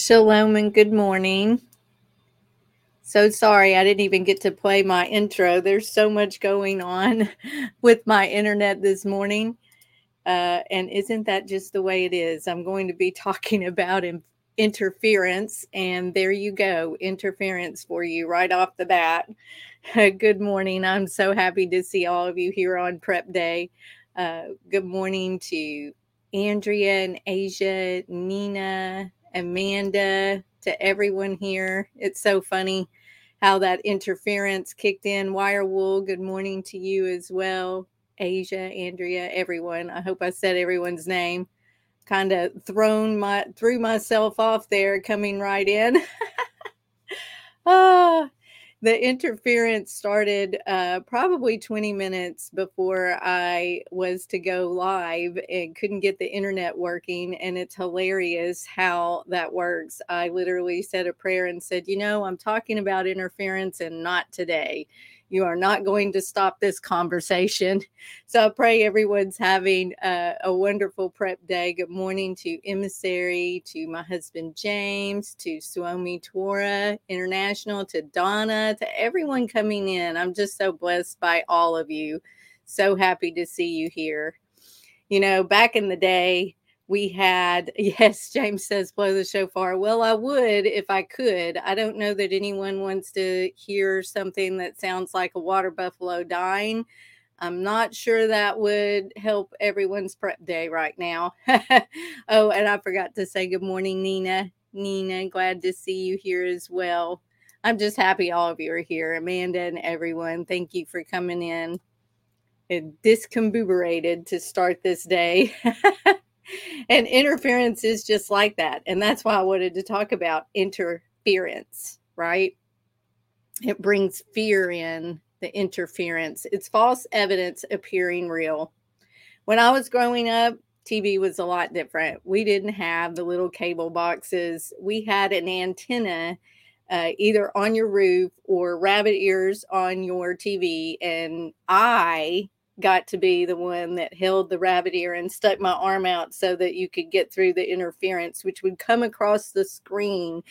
Shalom and good morning. So sorry, I didn't even get to play my intro. There's so much going on with my internet this morning. Uh, and isn't that just the way it is? I'm going to be talking about in- interference, and there you go interference for you right off the bat. good morning. I'm so happy to see all of you here on Prep Day. Uh, good morning to Andrea and Asia, Nina, Amanda, to everyone here. It's so funny how that interference kicked in. Wirewool, good morning to you as well. Asia, Andrea, everyone. I hope I said everyone's name. Kind of thrown my threw myself off there coming right in. ah, the interference started uh, probably 20 minutes before I was to go live and couldn't get the internet working. And it's hilarious how that works. I literally said a prayer and said, You know, I'm talking about interference and not today. You are not going to stop this conversation. So I pray everyone's having a, a wonderful prep day. Good morning to Emissary, to my husband James, to Suomi Torah International, to Donna, to everyone coming in. I'm just so blessed by all of you. So happy to see you here. You know, back in the day, we had yes james says blow the shofar. Well i would if i could. I don't know that anyone wants to hear something that sounds like a water buffalo dying. I'm not sure that would help everyone's prep day right now. Oh and i forgot to say good morning nina. Nina glad to see you here as well. I'm just happy all of you are here amanda and everyone. Thank you for coming in and discombobulated to start this day and interference is just like that. And that's why I wanted to talk about interference, right? It brings fear in the interference. It's false evidence appearing real. When I was growing up, TV was a lot different. We didn't have the little cable boxes, we had an antenna. Uh, either on your roof or rabbit ears on your TV. And I got to be the one that held the rabbit ear and stuck my arm out so that you could get through the interference, which would come across the screen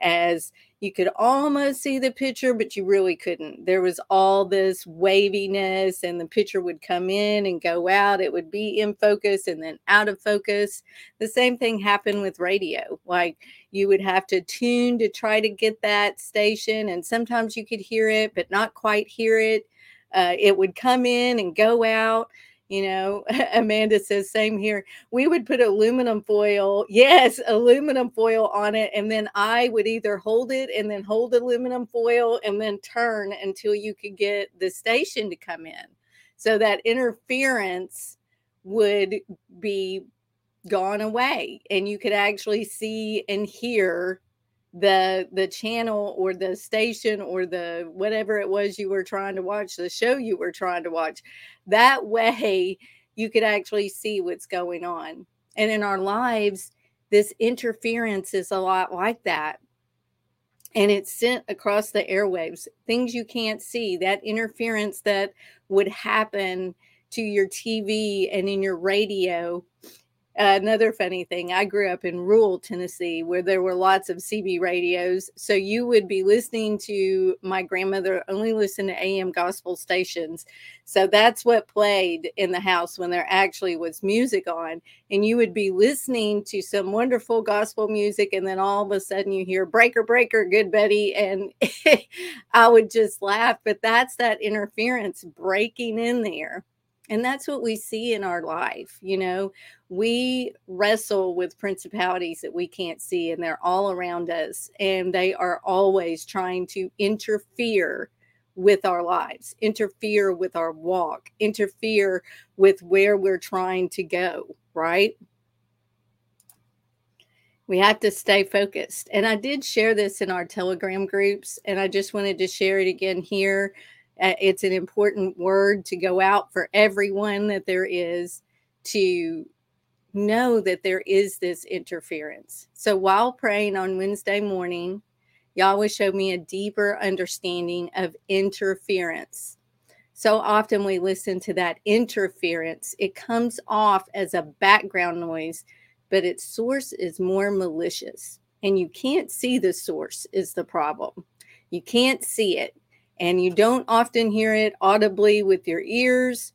as you could almost see the picture, but you really couldn't. There was all this waviness, and the picture would come in and go out. It would be in focus and then out of focus. The same thing happened with radio. Like you would have to tune to try to get that station, and sometimes you could hear it, but not quite hear it uh, it would come in and go out. You know, Amanda says, same here. We would put aluminum foil, yes, aluminum foil on it. And then I would either hold it and then hold aluminum foil and then turn until you could get the station to come in. So that interference would be gone away and you could actually see and hear the the channel or the station or the whatever it was you were trying to watch the show you were trying to watch that way you could actually see what's going on. And in our lives this interference is a lot like that. And it's sent across the airwaves things you can't see that interference that would happen to your TV and in your radio another funny thing i grew up in rural tennessee where there were lots of cb radios so you would be listening to my grandmother only listen to am gospel stations. So that's what played in the house when there actually was music on and you would be listening to some wonderful gospel music and then all of a sudden you hear breaker breaker good betty and i would just laugh but that's that interference breaking in there and that's what we see in our life. You know, we wrestle with principalities that we can't see, and they're all around us, and they are always trying to interfere with our lives, interfere with our walk, interfere with where we're trying to go, right? We have to stay focused. And I did share this in our Telegram groups, and I just wanted to share it again here uh, it's an important word to go out for everyone that there is to know that there is this interference. So while praying on Wednesday morning, Yahweh showed me a deeper understanding of interference. So often we listen to that interference, it comes off as a background noise, but its source is more malicious. and you can't see the source is the problem. You can't see it, and you don't often hear it audibly with your ears.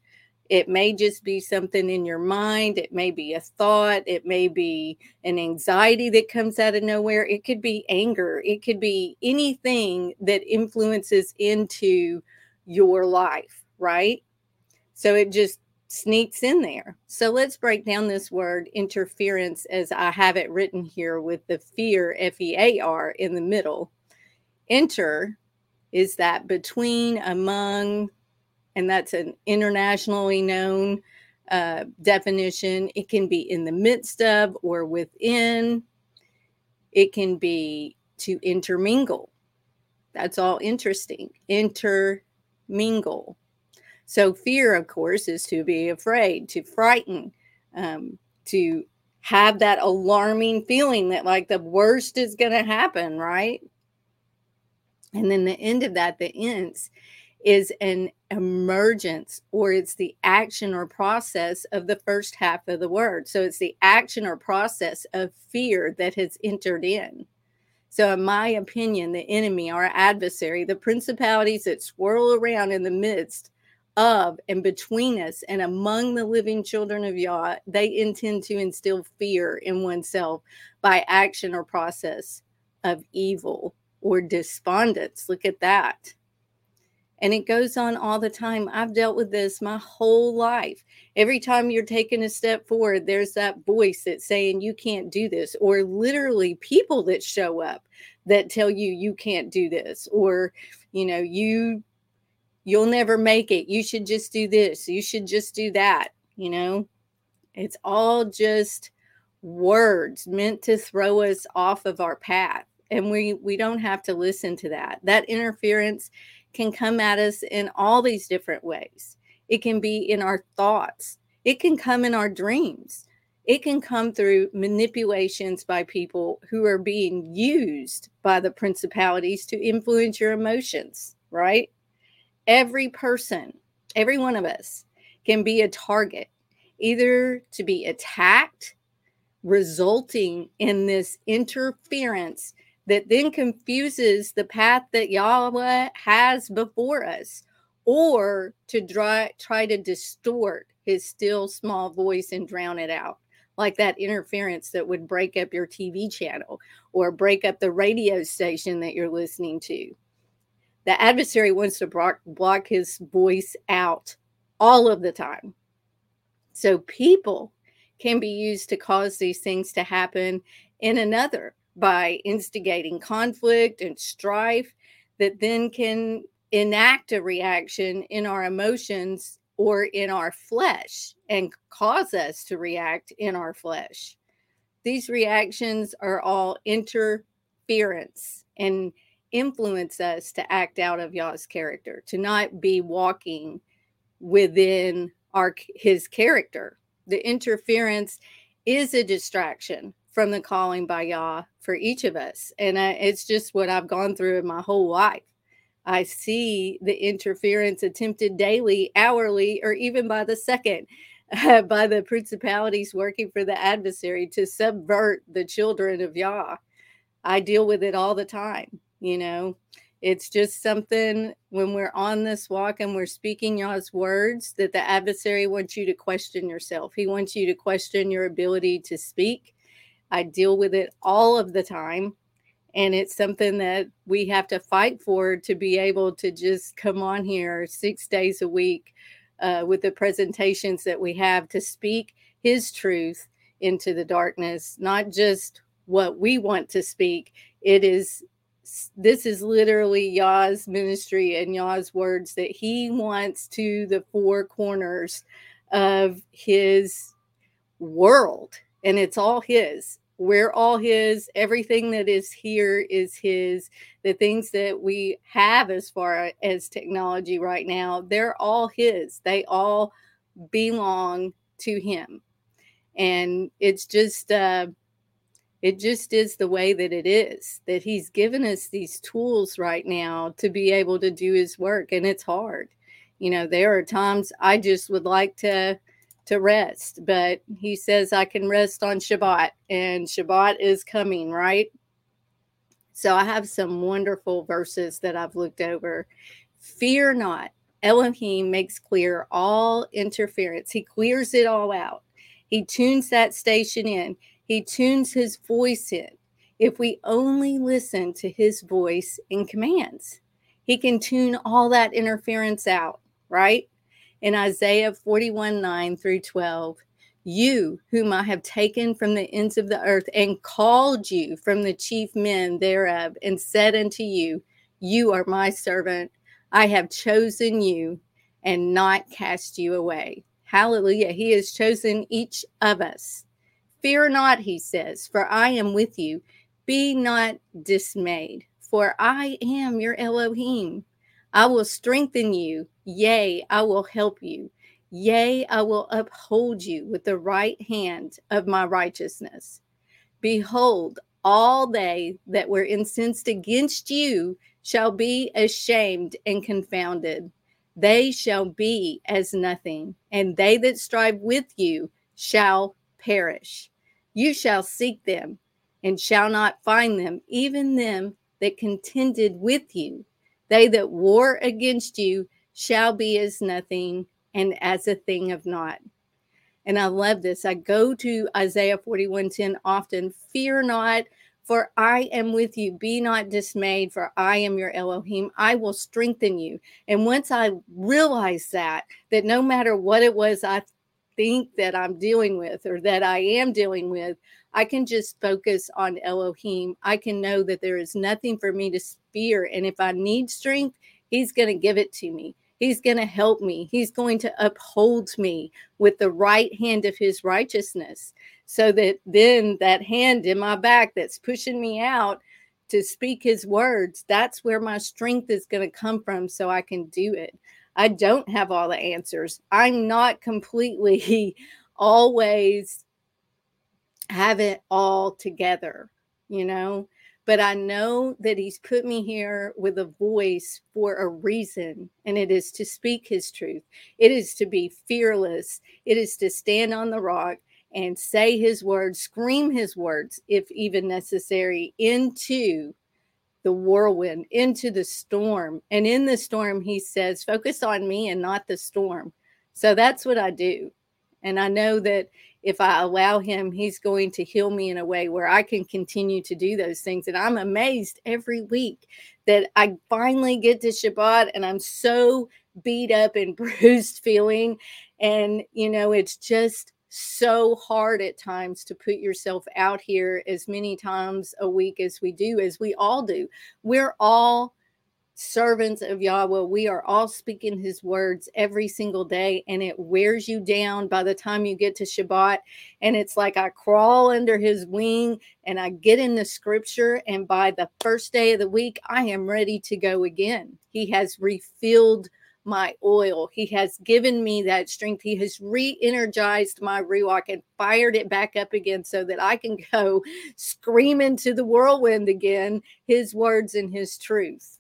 It may just be something in your mind. It may be a thought. It may be an anxiety that comes out of nowhere. It could be anger. It could be anything that influences into your life, right? So it just sneaks in there. So let's break down this word interference as I have it written here with the fear, F E A R, in the middle. Enter is that between, among, and that's an internationally known uh, definition. It can be in the midst of or within. It can be to intermingle. That's all interesting. Intermingle. So, fear, of course, is to be afraid, to frighten, um, to have that alarming feeling that like the worst is going to happen, right? And then the end of that, the ends, is an emergence or it's the action or process of the first half of the word. So it's the action or process of fear that has entered in. So, in my opinion, the enemy, our adversary, the principalities that swirl around in the midst of and between us and among the living children of Yah, they intend to instill fear in oneself by action or process of evil or despondence. Look at that. And it goes on all the time. I've dealt with this my whole life. Every time you're taking a step forward, there's that voice that's saying you can't do this, or literally people that show up that tell you you can't do this, or, you know, you you'll never make it. You should just do this. You should just do that. You know, it's all just words meant to throw us off of our path. And we, we don't have to listen to that. That interference can come at us in all these different ways. It can be in our thoughts, it can come in our dreams, it can come through manipulations by people who are being used by the principalities to influence your emotions, right? every person, every one of us can be a target, either to be attacked, resulting in this interference that then confuses the path that Yahweh has before us, or to try, to distort his still small voice and drown it out. Like that interference that would break up your TV channel or break up the radio station that you're listening to the adversary wants to block, block his voice out all of the time. So people can be used to cause these things to happen in another by instigating conflict and strife that then can enact a reaction in our emotions or in our flesh and cause us to react in our flesh. These reactions are all interference and influence us to act out of Yah's character, to not be walking within our his character. The interference is a distraction from the calling by Yah for each of us. And I, it's just what I've gone through in my whole life. I see the interference attempted daily, hourly, or even by the second uh, by the principalities working for the adversary to subvert the children of Yah. I deal with it all the time you know it's just something when we're on this walk and we're speaking Yah's words that the adversary wants you to question yourself. He wants you to question your ability to speak. I deal with it all of the time. And it's something that we have to fight for to be able to just come on here six days a week uh, with the presentations that we have to speak His truth into the darkness, not just what we want to speak. It is this is literally Yah's ministry and Yah's words that he wants to the four corners of his world. And it's all his. We're all his. Everything that is here is his. The things that we have as far as technology right now, they're all his. They all belong to him. And it's just, uh, it just is the way that it is that he's given us these tools right now to be able to do his work and it's hard you know there are times i just would like to to rest but he says i can rest on shabbat and shabbat is coming right So I have some wonderful verses that I've looked over. Fear not. Elohim makes clear all interference. He clears it all out. He tunes that station in. He tunes his voice in. If we only listen to his voice and commands, he can tune all that interference out, right? In Isaiah 41 9 through 12, you, whom I have taken from the ends of the earth and called you from the chief men thereof, and said unto you, You are my servant. I have chosen you and not cast you away. Hallelujah. He has chosen each of us. Fear not, he says, for I am with you. Be not dismayed, for I am your Elohim. I will strengthen you. Yea, I will help you. Yea, I will uphold you with the right hand of my righteousness. Behold, all they that were incensed against you shall be ashamed and confounded. They shall be as nothing, and they that strive with you shall perish. You shall seek them and shall not find them, even them that contended with you. They that war against you shall be as nothing and as a thing of naught. And I love this. I go to Isaiah 41:10 often. Fear not, for I am with you. Be not dismayed, for I am your Elohim. I will strengthen you. And once I realize that, that no matter what it was I think that I'm dealing with or that I am dealing with, I can just focus on Elohim. I can know that there is nothing for me to fear. And if I need strength, He's going to give it to me. He's going to help me. He's going to uphold me with the right hand of his righteousness. So that then that hand in my back that's pushing me out to speak his words, that's where my strength is going to come from so I can do it. I don't have all the answers. I'm not completely always have it all together, you know but I know that He's put me here with a voice for a reason, and it is to speak His truth. It is to be fearless. It is to stand on the rock and say His words, scream His words, if even necessary, into the whirlwind, into the storm. And in the storm, He says, focus on me and not the storm. So that's what I do. And I know that if I allow him, he's going to heal me in a way where I can continue to do those things. And I'm amazed every week that I finally get to Shabbat and I'm so beat up and bruised feeling. And, you know, it's just so hard at times to put yourself out here as many times a week as we do, as we all do. We're all servants of Yahweh, we are all speaking his words every single day, and it wears you down by the time you get to Shabbat. And it's like I crawl under his wing and I get in the scripture, and by the first day of the week, I am ready to go again. He has refilled my oil. He has given me that strength. He has re energized my Ruach and fired it back up again so that I can go scream into the whirlwind again, his words and his truth.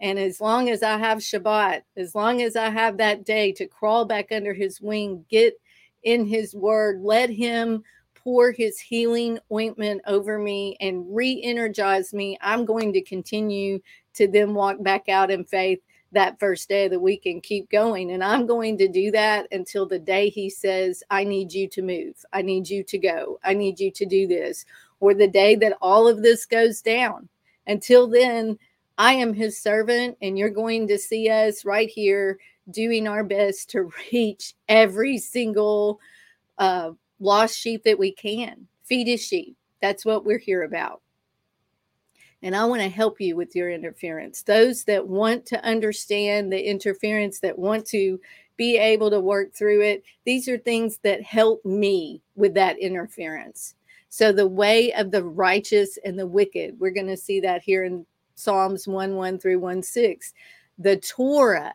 And as long as I have Shabbat, as long as I have that day to crawl back under his wing, get in his word, let him pour his healing ointment over me and re energize me, I'm going to continue to then walk back out in faith that first day of the week and keep going. And I'm going to do that until the day he says, I need you to move. I need you to go. I need you to do this. Or the day that all of this goes down. Until then, I am his servant, and you're going to see us right here doing our best to reach every single uh, lost sheep that we can. Feed his sheep. That's what we're here about. And I want to help you with your interference. Those that want to understand the interference, that want to be able to work through it, these are things that help me with that interference. So, the way of the righteous and the wicked, we're going to see that here in Psalms 1 1 through 1 6. The Torah,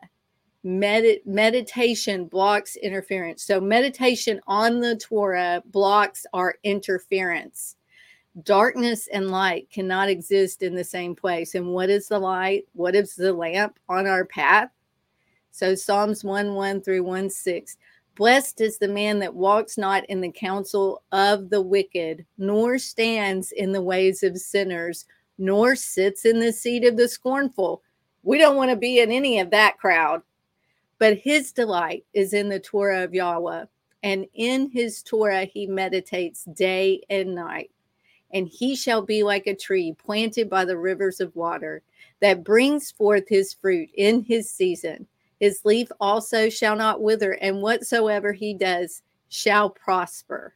med- meditation blocks interference. So, meditation on the Torah blocks our interference. Darkness and light cannot exist in the same place. And what is the light? What is the lamp on our path? So, Psalms 1 1 through 1 6. Blessed is the man that walks not in the counsel of the wicked, nor stands in the ways of sinners, nor sits in the seat of the scornful. We don't want to be in any of that crowd. But his delight is in the Torah of Yahweh, and in his Torah he meditates day and night. And he shall be like a tree planted by the rivers of water that brings forth his fruit in his season. His leaf also shall not wither, and whatsoever he does shall prosper.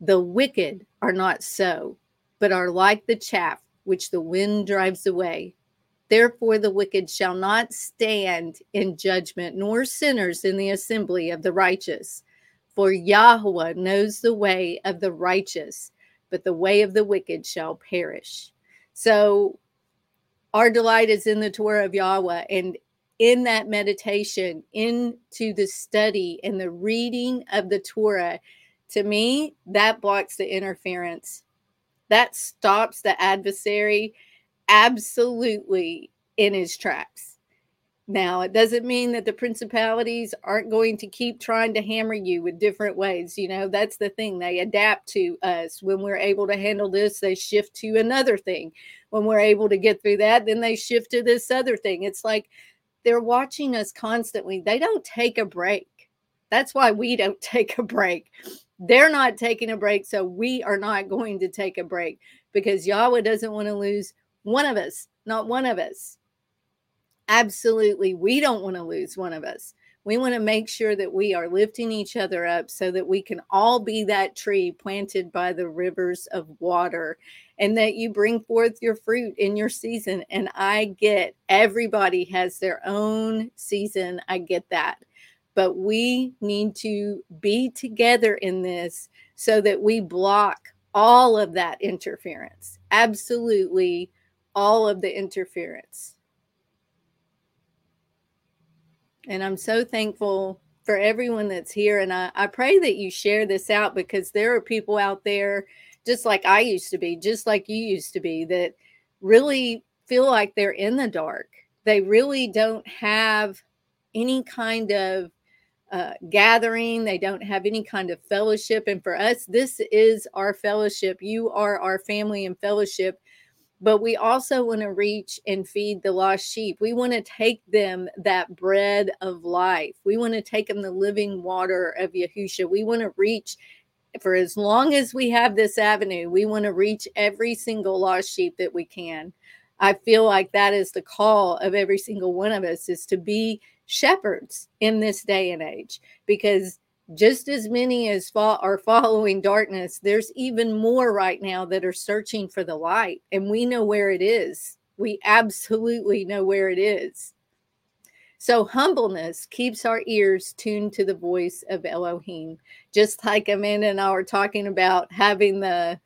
The wicked are not so, but are like the chaff which the wind drives away. Therefore, the wicked shall not stand in judgment, nor sinners in the assembly of the righteous. For Yahweh knows the way of the righteous, but the way of the wicked shall perish. So, our delight is in the Torah of Yahweh. And in that meditation, into the study and the reading of the Torah, to me, that blocks the interference. That stops the adversary absolutely in his tracks. Now, it doesn't mean that the principalities aren't going to keep trying to hammer you with different ways. You know, that's the thing. They adapt to us. When we're able to handle this, they shift to another thing. When we're able to get through that, then they shift to this other thing. It's like they're watching us constantly. They don't take a break. That's why we don't take a break. They're not taking a break. So we are not going to take a break because Yahweh doesn't want to lose one of us, not one of us. Absolutely. We don't want to lose one of us. We want to make sure that we are lifting each other up so that we can all be that tree planted by the rivers of water and that you bring forth your fruit in your season. And I get everybody has their own season. I get that. But we need to be together in this so that we block all of that interference. Absolutely all of the interference. And I'm so thankful for everyone that's here. And I, I pray that you share this out because there are people out there, just like I used to be, just like you used to be, that really feel like they're in the dark. They really don't have any kind of uh, gathering. They don't have any kind of fellowship. And for us, this is our fellowship. You are our family and fellowship but we also want to reach and feed the lost sheep. We want to take them that bread of life. We want to take them the living water of Yahusha. We want to reach for as long as we have this avenue, we want to reach every single lost sheep that we can. I feel like that is the call of every single one of us is to be shepherds in this day and age because just as many as fo- are following darkness, there's even more right now that are searching for the light, and we know where it is. We absolutely know where it is. So, humbleness keeps our ears tuned to the voice of Elohim, just like Amanda and I were talking about having the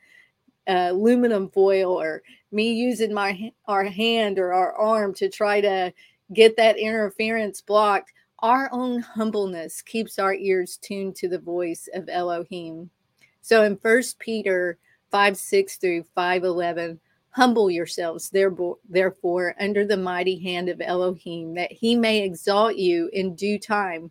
uh, aluminum foil or me using my our hand or our arm to try to get that interference blocked our own humbleness keeps our ears tuned to the voice of Elohim. So in First Peter 5 6 through 5 11, humble yourselves, therefore, under the mighty hand of Elohim, that he may exalt you in due time.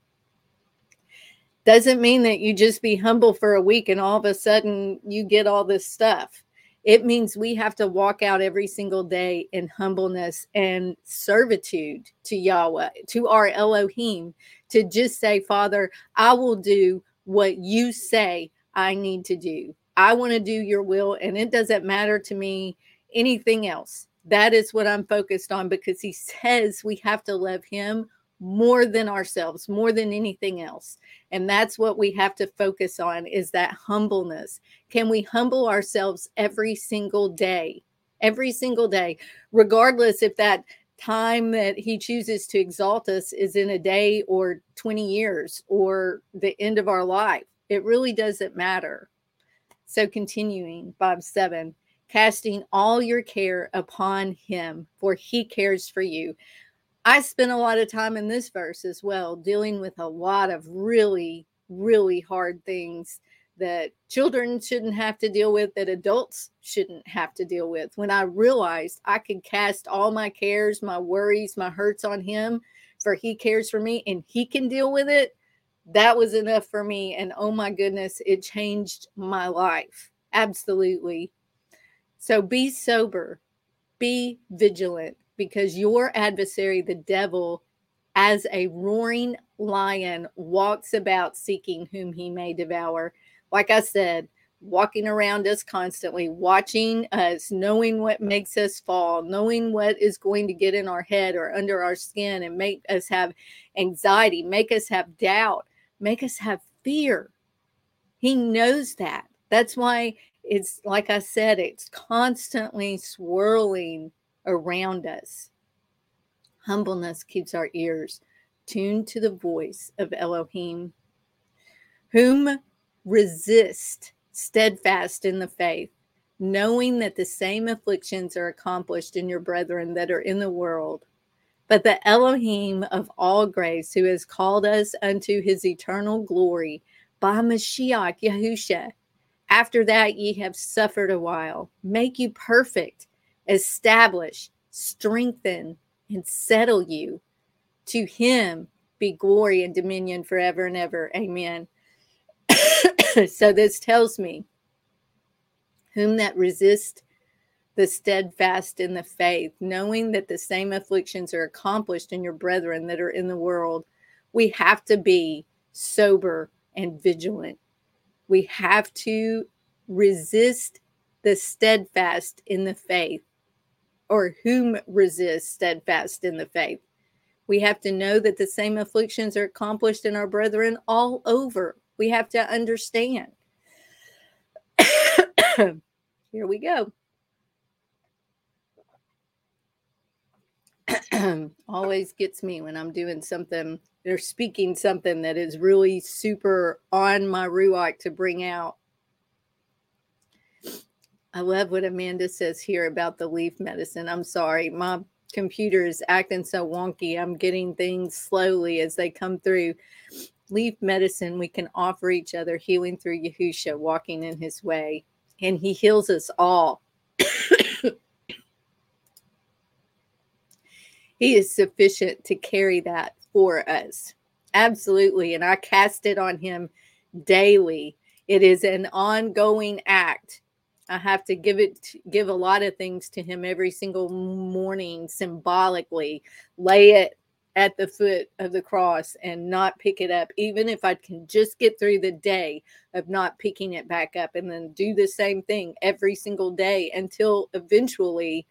Doesn't mean that you just be humble for a week and all of a sudden you get all this stuff. It means we have to walk out every single day in humbleness and servitude to Yahweh, to our Elohim, to just say, Father, I will do what you say I need to do. I want to do your will, and it doesn't matter to me anything else. That is what I'm focused on because he says we have to love him more than ourselves, more than anything else. And that's what we have to focus on is that humbleness. Can we humble ourselves every single day? Every single day, regardless if that time that he chooses to exalt us is in a day or 20 years or the end of our life. It really doesn't matter. So, continuing, Bob 7 casting all your care upon him, for he cares for you. I spent a lot of time in this verse as well, dealing with a lot of really, really hard things that children shouldn't have to deal with, that adults shouldn't have to deal with. When I realized I could cast all my cares, my worries, my hurts on Him, for He cares for me and He can deal with it, that was enough for me. And oh my goodness, it changed my life. Absolutely. So be sober, be vigilant, because your adversary, the devil, as a roaring lion, walks about seeking whom he may devour. Like I said, walking around us constantly, watching us, knowing what makes us fall, knowing what is going to get in our head or under our skin and make us have anxiety, make us have doubt, make us have fear. He knows that. That's why it's like I said, it's constantly swirling around us. Humbleness keeps our ears tuned to the voice of Elohim, whom resist steadfast in the faith, knowing that the same afflictions are accomplished in your brethren that are in the world. But the Elohim of all grace, who has called us unto his eternal glory by Mashiach Yahusha, after that ye have suffered a while, make you perfect, establish, strengthen, and settle you. To him be glory and dominion forever and ever. Amen. so this tells me whom that resist the steadfast in the faith, knowing that the same afflictions are accomplished in your brethren that are in the world, we have to be sober and vigilant. We have to resist the steadfast in the faith, or whom resist steadfast in the faith. We have to know that the same afflictions are accomplished in our brethren all over. We have to understand. Here we go. Always gets me when I'm doing something or speaking something that is really super on my ruach to bring out. I love what Amanda says here about the leaf medicine. I'm sorry, my computer is acting so wonky. I'm getting things slowly as they come through. Leaf medicine, we can offer each other healing through Yahusha, walking in his way, and he heals us all. he is sufficient to carry that for us. Absolutely. And I cast it on him daily. It is an ongoing act I have to give it give a lot of things to him every single morning symbolically lay it at the foot of the cross and not pick it up even if I can just get through the day of not picking it back up and then do the same thing every single day until eventually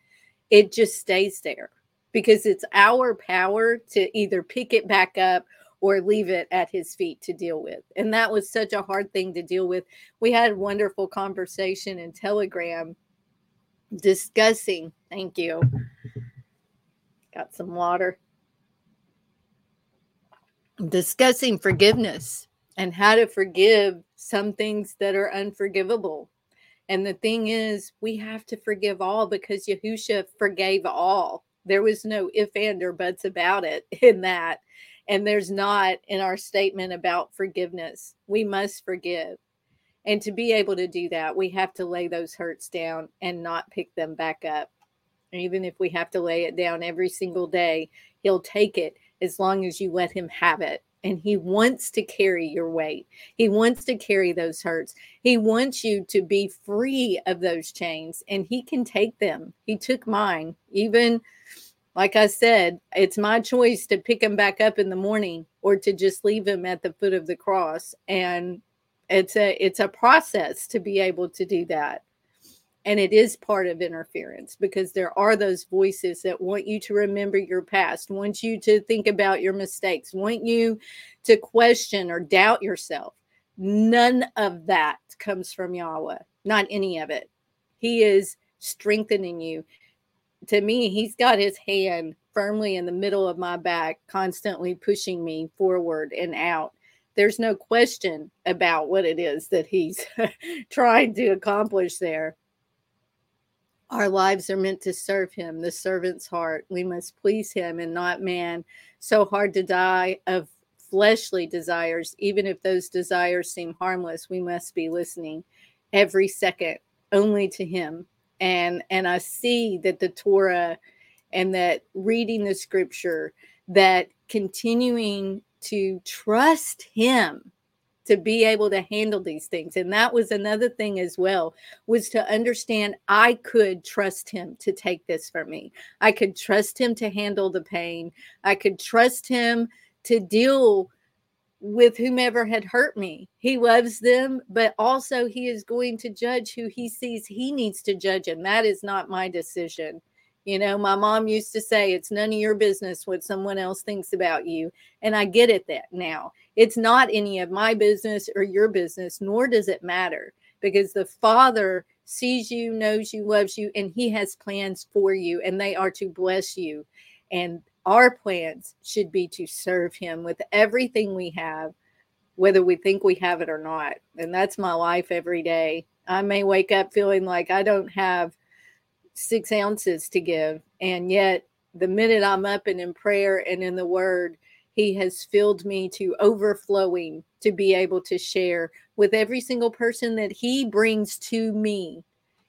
it just stays there. Because it's our power to either pick it back up or leave it at his feet to deal with. And that was such a hard thing to deal with. We had a wonderful conversation in Telegram discussing, thank you. Got some water. Discussing forgiveness and how to forgive some things that are unforgivable. And the thing is, we have to forgive all because Yahusha forgave all. There was no if, and, or buts about it in that. And there's not in our statement about forgiveness. We must forgive. And to be able to do that, we have to lay those hurts down and not pick them back up. even if we have to lay it down every single day, he'll take it as long as you let him have it. And he wants to carry your weight. He wants to carry those hurts. He wants you to be free of those chains, and he can take them. He took mine, even like I said, it's my choice to pick him back up in the morning or to just leave him at the foot of the cross. And it's a it's a process to be able to do that. And it is part of interference because there are those voices that want you to remember your past, want you to think about your mistakes, want you to question or doubt yourself. None of that comes from Yahweh, not any of it. He is strengthening you to me, he's got his hand firmly in the middle of my back, constantly pushing me forward and out. There's no question about what it is that he's trying to accomplish there. Our lives are meant to serve him, the servant's heart. We must please him and not man. So hard to die of fleshly desires, even if those desires seem harmless, we must be listening every second only to him and and I see that the Torah and that reading the scripture that continuing to trust him to be able to handle these things. And that was another thing as well was to understand i could trust him to take this for me. I could trust him to handle the pain. I could trust him to deal with whomever had hurt me he loves them but also he is going to judge who he sees he needs to judge and that is not my decision you know, my mom used to say, it's none of your business what someone else thinks about you. And I get it that now. It's not any of my business or your business, nor does it matter because the Father sees you, knows you, loves you, and He has plans for you, and they are to bless you. And our plans should be to serve Him with everything we have, whether we think we have it or not. And that's my life every day. I may wake up feeling like I don't have six ounces to give. And yet, the minute I'm up and in prayer and in the word, He has filled me to overflowing to be able to share with every single person that He brings to me.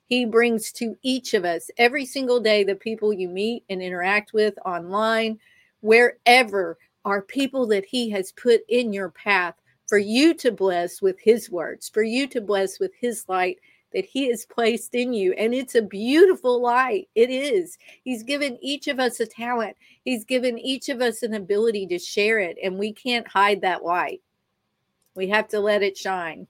He brings to each of us every single day the people you meet and interact with online, wherever are people that He has put in your path for you to bless with His words, for you to bless with His light that he has placed in you. And it's a beautiful light. It is. He's given each of us a talent. He's given each of us an ability to share it and we can't hide that light. We have to let it shine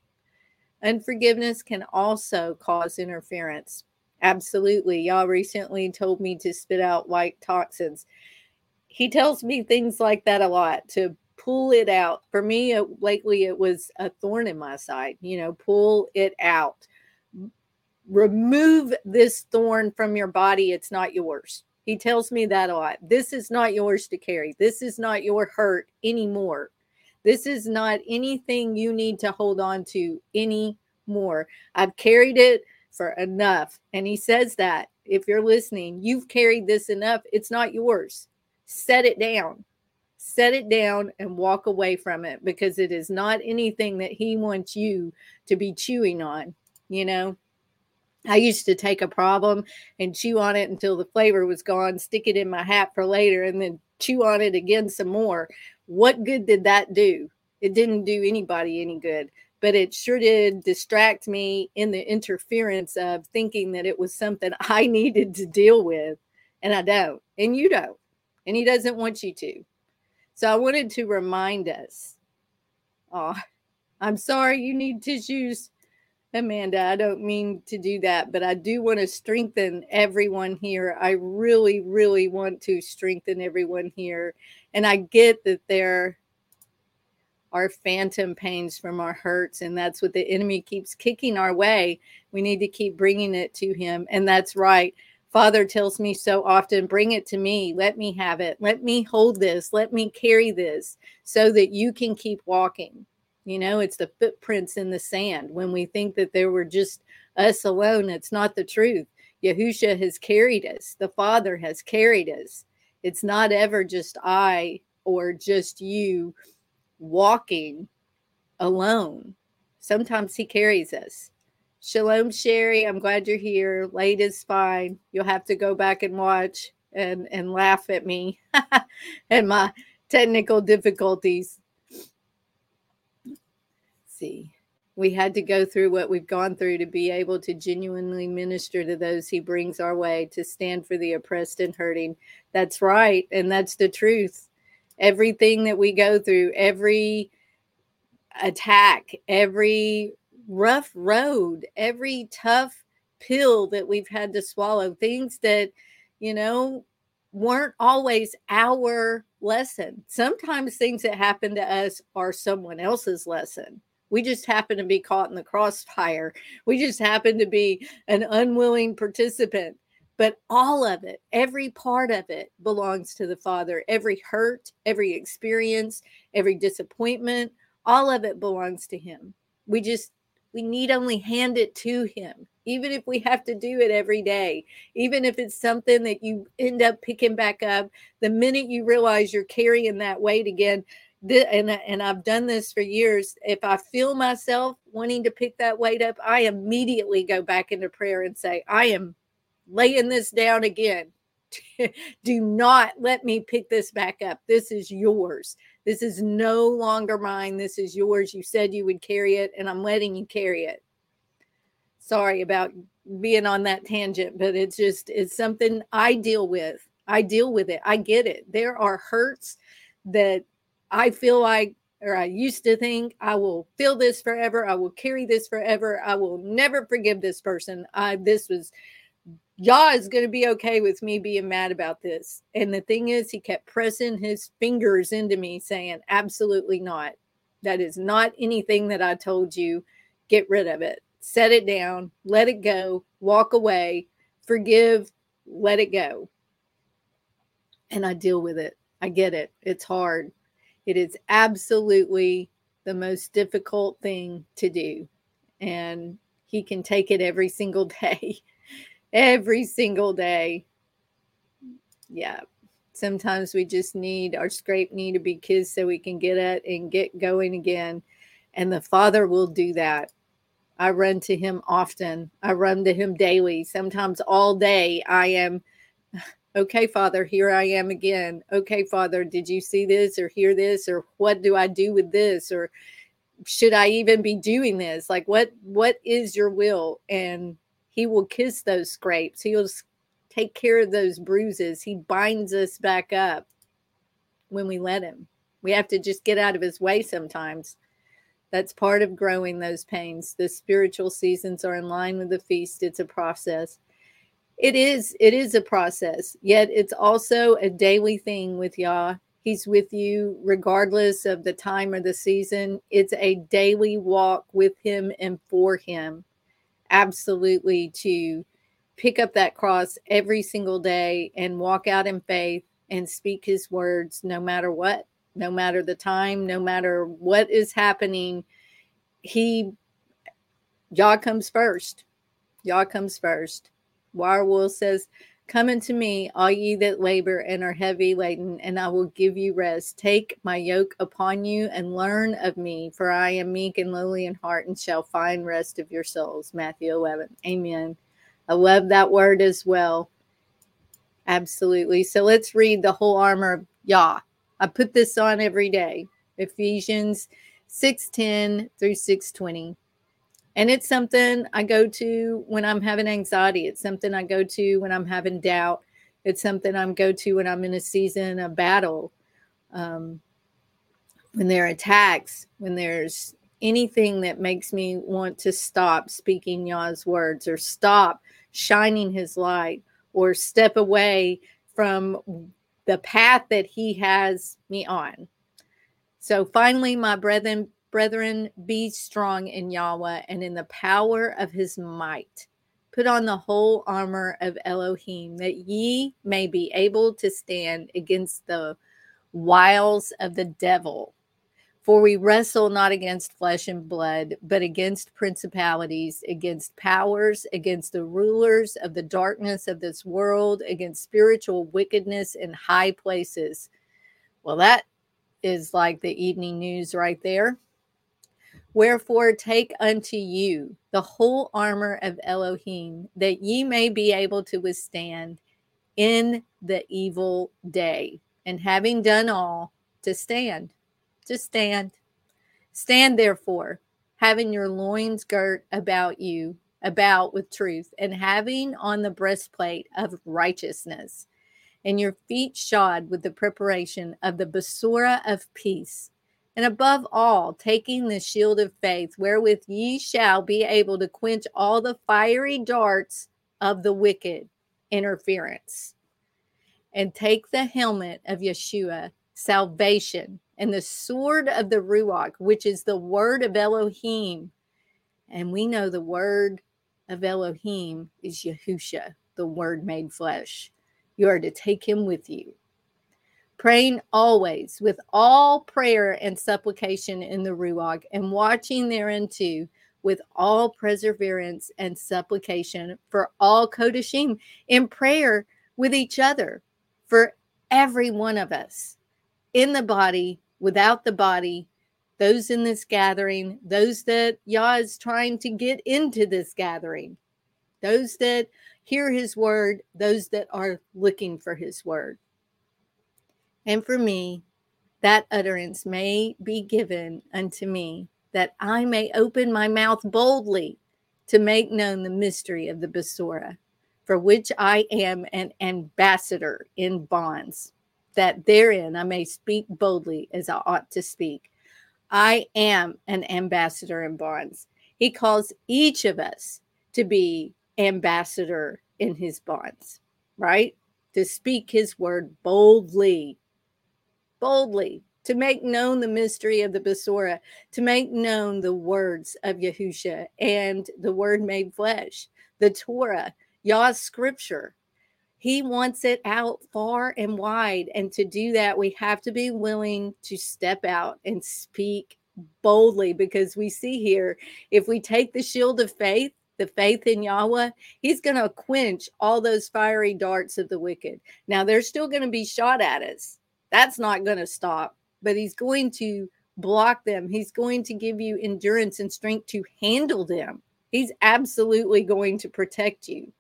unforgiveness can also cause interference absolutely Yah recently told me to spit out white toxins he tells me things like that a lot to pull it out for me it, lately it was a thorn in my side you know pull it out remove this thorn from your body. It's not yours. He tells me that a lot. This is not yours to carry. This is not your hurt anymore. This is not anything you need to hold on to anymore. I've carried it for enough. And he says that if you're listening, you've carried this enough. It's not yours. Set it down. Set it down and walk away from it because it is not anything that he wants you to be chewing on, you know? I used to take a problem and chew on it until the flavor was gone, stick it in my hat for later, and then chew on it again some more. What good did that do? It didn't do anybody any good, but it sure did distract me in the interference of thinking that it was something I needed to deal with. And I don't, and you don't, and he doesn't want you to. So I wanted to remind us. Oh, I'm sorry you need tissues Amanda, I don't mean to do that, but I do want to strengthen everyone here. I really, really want to strengthen everyone here. And I get that there are phantom pains from our hurts, and that's what the enemy keeps kicking our way. We need to keep bringing it to him. And that's right. Father tells me so often, bring it to me. Let me have it. Let me hold this. Let me carry this so that you can keep walking. You know, it's the footprints in the sand. When we think that there were just us alone, it's not the truth. Yahusha has carried us, the Father has carried us. It's not ever just I or just you walking alone. Sometimes He carries us. Shalom, Sherry. I'm glad you're here. Late is fine. You'll have to go back and watch and, and laugh at me and my technical difficulties see. We had to go through what we've gone through to be able to genuinely minister to those he brings our way, to stand for the oppressed and hurting. That's right. And that's the truth. Everything that we go through, every attack, every rough road, every tough pill that we've had to swallow, things that, you know, weren't always our lesson. Sometimes things that happen to us are someone else's lesson. We just happen to be caught in the crossfire. We just happen to be an unwilling participant. But all of it, every part of it belongs to the Father. Every hurt, every experience, every disappointment, all of it belongs to Him. We just, we need only hand it to Him, even if we have to do it every day, even if it's something that you end up picking back up. The minute you realize you're carrying that weight again, and and I've done this for years. If I feel myself wanting to pick that weight up, I immediately go back into prayer and say, I am laying this down again. Do not let me pick this back up. This is yours. This is no longer mine. This is yours. You said you would carry it, and I'm letting you carry it. Sorry about being on that tangent, but it's just, it's something I deal with. I deal with it. I get it. There are hurts that I feel like, or I used to think, I will feel this forever. I will carry this forever. I will never forgive this person. I, this was, Yah is going to be okay with me being mad about this. And the thing is, he kept pressing his fingers into me, saying, Absolutely not. That is not anything that I told you. Get rid of it. Set it down. Let it go. Walk away. Forgive. Let it go. And I deal with it. I get it. It's hard. It is absolutely the most difficult thing to do. And he can take it every single day every single day. Yeah. Sometimes we just need our scrape knee to be kissed so we can get it and get going again. And the Father will do that. I run to Him often. I run to Him daily. Sometimes all day I am, okay, Father, here I am again. Okay, Father, did you see this or hear this? Or what do I do with this? Or should I even be doing this? Like, what what is your will? And he will kiss those scrapes. He'll take care of those bruises. He binds us back up when we let him. We have to just get out of his way sometimes. That's part of growing those pains. The spiritual seasons are in line with the feast. It's a process. It is, it is a process, yet it's also a daily thing with Yah. He's with you regardless of the time or the season. It's a daily walk with him and for him absolutely to pick up that cross every single day and walk out in faith and speak his words no matter what, no matter the time, no matter what is happening. He, Yah comes first. Yah comes first. Warwell says, Come unto me, all ye that labor and are heavy laden, and I will give you rest. Take my yoke upon you and learn of me, for I am meek and lowly in heart, and shall find rest of your souls. Matthew 11. Amen. I love that word as well. Absolutely. So let's read the whole armor of Yah. I put this on every day. Ephesians 6:10 through 6:20. And it's something I go to when I'm having anxiety. It's something I go to when I'm having doubt. It's something I'm go to when I'm in a season of battle. Um, when there are attacks, when there's anything that makes me want to stop speaking Yah's words or stop shining his light or step away from the path that he has me on. So finally, my brethren, Brethren, be strong in Yahweh and in the power of his might. Put on the whole armor of Elohim, that ye may be able to stand against the wiles of the devil. For we wrestle not against flesh and blood, but against principalities, against powers, against the rulers of the darkness of this world, against spiritual wickedness in high places. Well, that is like the evening news right there. Wherefore, take unto you the whole armor of Elohim, that ye may be able to withstand in the evil day, and having done all, to stand. To stand. Stand therefore, having your loins girt about you, about with truth, and having on the breastplate of righteousness, and your feet shod with the preparation of the Besorah of peace and above all, taking the shield of faith, wherewith ye shall be able to quench all the fiery darts of the wicked interference. And take the helmet of Yeshua, salvation, and the sword of the Ruach, which is the word of Elohim. And we know the word of Elohim is Yahusha, the word made flesh. You are to take him with you praying always with all prayer and supplication in the Ruach, and watching thereunto with all perseverance and supplication for all Kodashim in prayer with each other for every one of us in the body, without the body, those in this gathering, those that Yah is trying to get into this gathering, those that hear his word, those that are looking for his word. And for me, that utterance may be given unto me, that I may open my mouth boldly to make known the mystery of the Besorah, for which I am an ambassador in bonds, that therein I may speak boldly as I ought to speak. I am an ambassador in bonds. He calls each of us to be ambassador in his bonds, right? To speak his word boldly, boldly, to make known the mystery of the Besorah, to make known the words of Yahusha and the word made flesh, the Torah, Yah's scripture. He wants it out far and wide. And to do that, we have to be willing to step out and speak boldly because we see here if we take the shield of faith, the faith in Yahweh, he's going to quench all those fiery darts of the wicked. Now, they're still going to be shot at us. That's not going to stop, but he's going to block them. He's going to give you endurance and strength to handle them. He's absolutely going to protect you.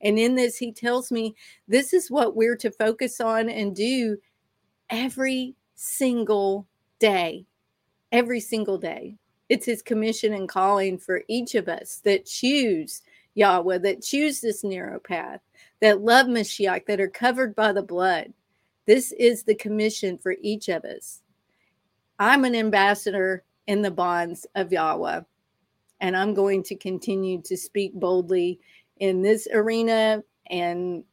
And in this, he tells me this is what we're to focus on and do every single day every single day. It's his commission and calling for each of us that choose Yahweh, that choose this narrow path, that love Mashiach, that are covered by the blood. This is the commission for each of us. I'm an ambassador in the bonds of Yahweh, and I'm going to continue to speak boldly in this arena and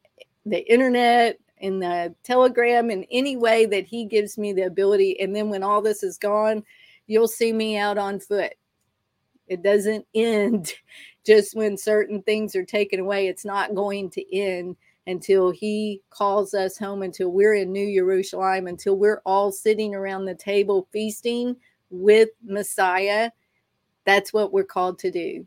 the internet in the telegram in any way that he gives me the ability and then when all this is gone you'll see me out on foot. It doesn't end just when certain things are taken away. It's not going to end until he calls us home, until we're in New Jerusalem, until we're all sitting around the table feasting with Messiah. That's what we're called to do.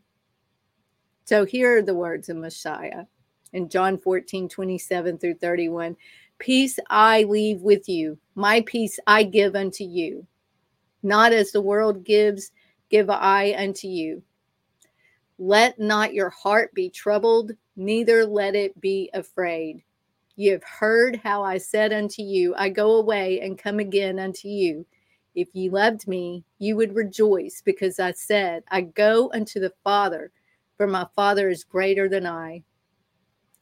So here are the words of Messiah in John 14, 27 through 31. Peace I leave with you, my peace I give unto you. Not as the world gives, give I unto you. Let not your heart be troubled, neither let it be afraid. You have heard how I said unto you, I go away and come again unto you. If ye loved me, you would rejoice, because I said, I go unto the Father, for my Father is greater than I.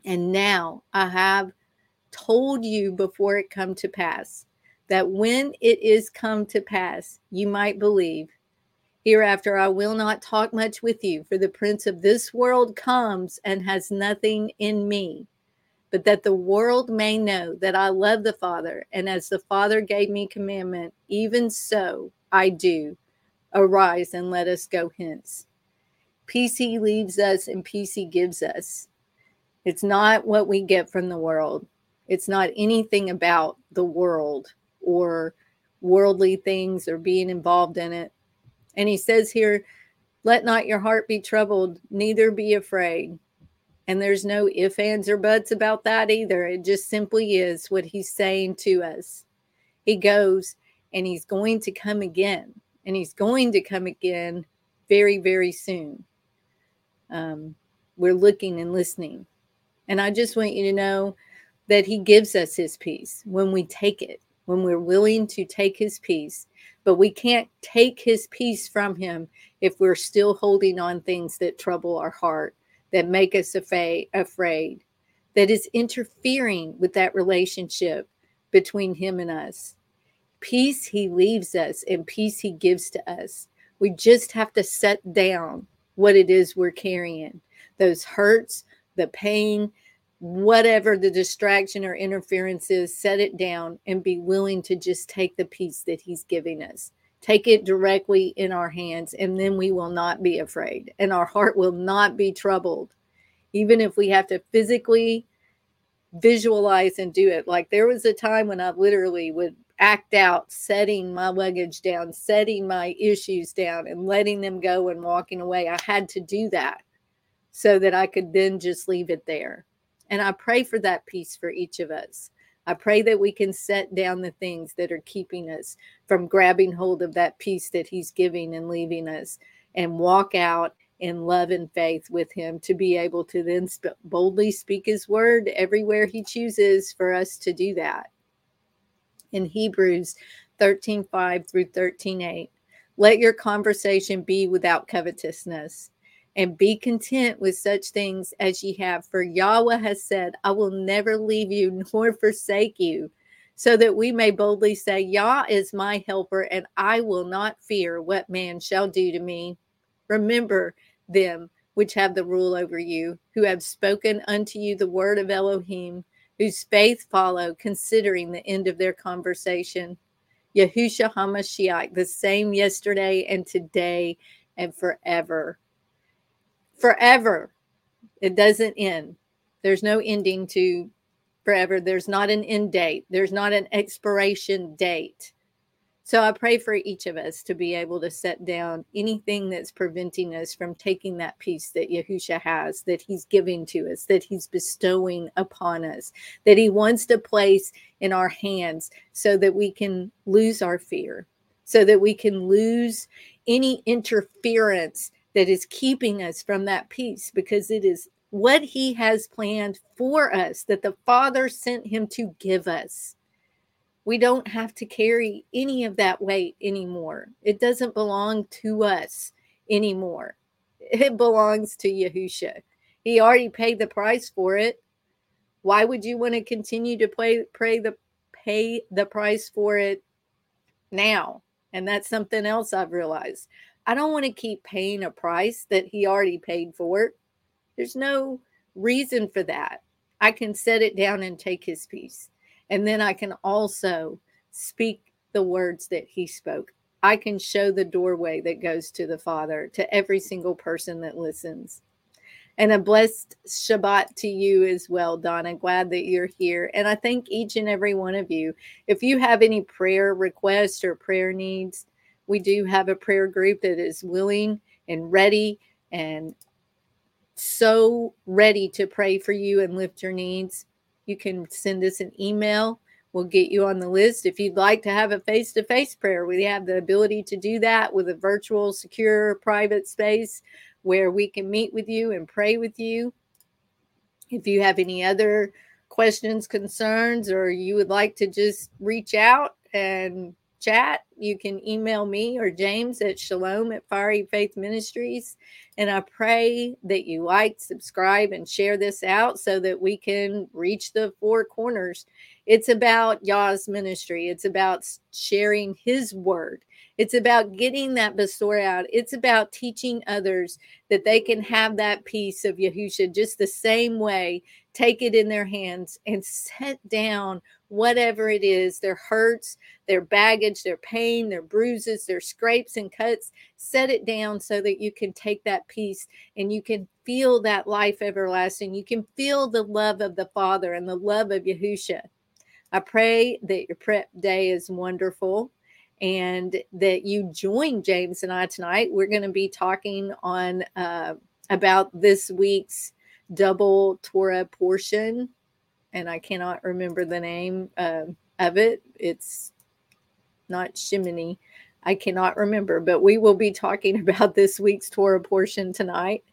And now I have told you before it come to pass that when it is come to pass, you might believe. Hereafter, I will not talk much with you, for the prince of this world comes and has nothing in me, but that the world may know that I love the Father, and as the Father gave me commandment, even so I do. Arise and let us go hence. Peace he leaves us, and peace he gives us. It's not what we get from the world. It's not anything about the world or worldly things or being involved in it. And he says here, let not your heart be troubled, neither be afraid. And there's no ifs, ands, or buts about that either. It just simply is what he's saying to us. He goes and he's going to come again, and he's going to come again very, very soon. Um, we're looking and listening. And I just want you to know that he gives us his peace when we take it when we're willing to take his peace. But we can't take his peace from him if we're still holding on things that trouble our heart, that make us afraid, that is interfering with that relationship between him and us. Peace he leaves us and peace he gives to us. We just have to set down what it is we're carrying those hurts, the pain, whatever the distraction or interference is, set it down and be willing to just take the peace that He's giving us. Take it directly in our hands, and then we will not be afraid, and our heart will not be troubled, even if we have to physically visualize and do it. Like there was a time when I literally would act out setting my luggage down, setting my issues down, and letting them go and walking away. I had to do that so that I could then just leave it there and I pray for that peace for each of us. I pray that we can set down the things that are keeping us from grabbing hold of that peace that He's giving and leaving us and walk out in love and faith with Him to be able to then sp- boldly speak His word everywhere He chooses for us to do that. In Hebrews 13 5 through 13 8. Let your conversation be without covetousness, and be content with such things as ye have. For Yahweh has said, I will never leave you nor forsake you, so that we may boldly say, Yah is my helper, and I will not fear what man shall do to me. Remember them which have the rule over you, who have spoken unto you the word of Elohim, whose faith follow, considering the end of their conversation. Yahusha HaMashiach, the same yesterday and today and forever. Forever. It doesn't end. There's no ending to forever. There's not an end date. There's not an expiration date. So I pray for each of us to be able to set down anything that's preventing us from taking that peace that Yahusha has, that he's giving to us, that he's bestowing upon us, that he wants to place in our hands so that we can lose our fear, so that we can lose any interference that is keeping us from that peace because it is what he has planned for us that the Father sent him to give us we don't have to carry any of that weight anymore. It doesn't belong to us anymore. It belongs to Yahusha. He already paid the price for it. Why would you want to continue to pay, the pay the price for it now? And that's something else I've realized. I don't want to keep paying a price that he already paid for. There's no reason for that. I can set it down and take his peace. And then I can also speak the words that he spoke. I can show the doorway that goes to the Father to every single person that listens. And a blessed Shabbat to you as well, Donna. Glad that you're here. And I thank each and every one of you. If you have any prayer requests or prayer needs, we do have a prayer group that is willing and ready and so ready to pray for you and lift your needs you can send us an email. We'll get you on the list. If you'd like to have a face to face prayer, we have the ability to do that with a virtual, secure, private space where we can meet with you and pray with you. If you have any other questions, concerns, or you would like to just reach out and chat, you can email me or James at shalom at Fiery Faith Ministries. And I pray that you like, subscribe, and share this out so that we can reach the four corners. It's about Yah's ministry, it's about sharing his word. It's about getting that Besorah out. It's about teaching others that they can have that peace of Yahusha just the same way, take it in their hands and set down whatever it is their hurts, their baggage, their pain, their bruises, their scrapes and cuts. Set it down so that you can take that peace and you can feel that life everlasting. You can feel the love of the Father and the love of Yahusha. I pray that your prep day is wonderful and that you join James and I tonight. We're going to be talking on uh, about this week's double Torah portion and I cannot remember the name uh, of it. It's not Shemini. I cannot remember, but we will be talking about this week's Torah portion tonight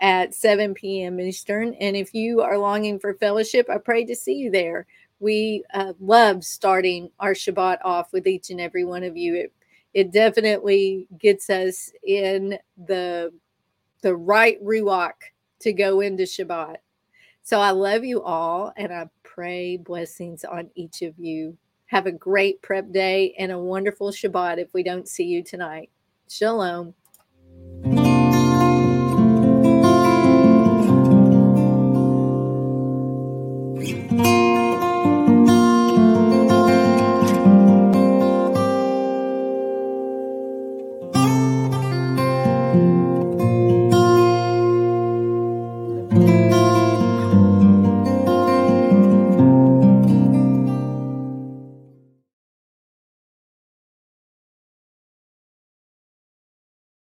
at 7 p.m. Eastern. And if you are longing for fellowship, I pray to see you there. We uh, love starting our Shabbat off with each and every one of you. It, it definitely gets us in the the right ruach to go into Shabbat. So I love you all and I pray blessings on each of you. Have a great prep day and a wonderful Shabbat if we don't see you tonight. Shalom.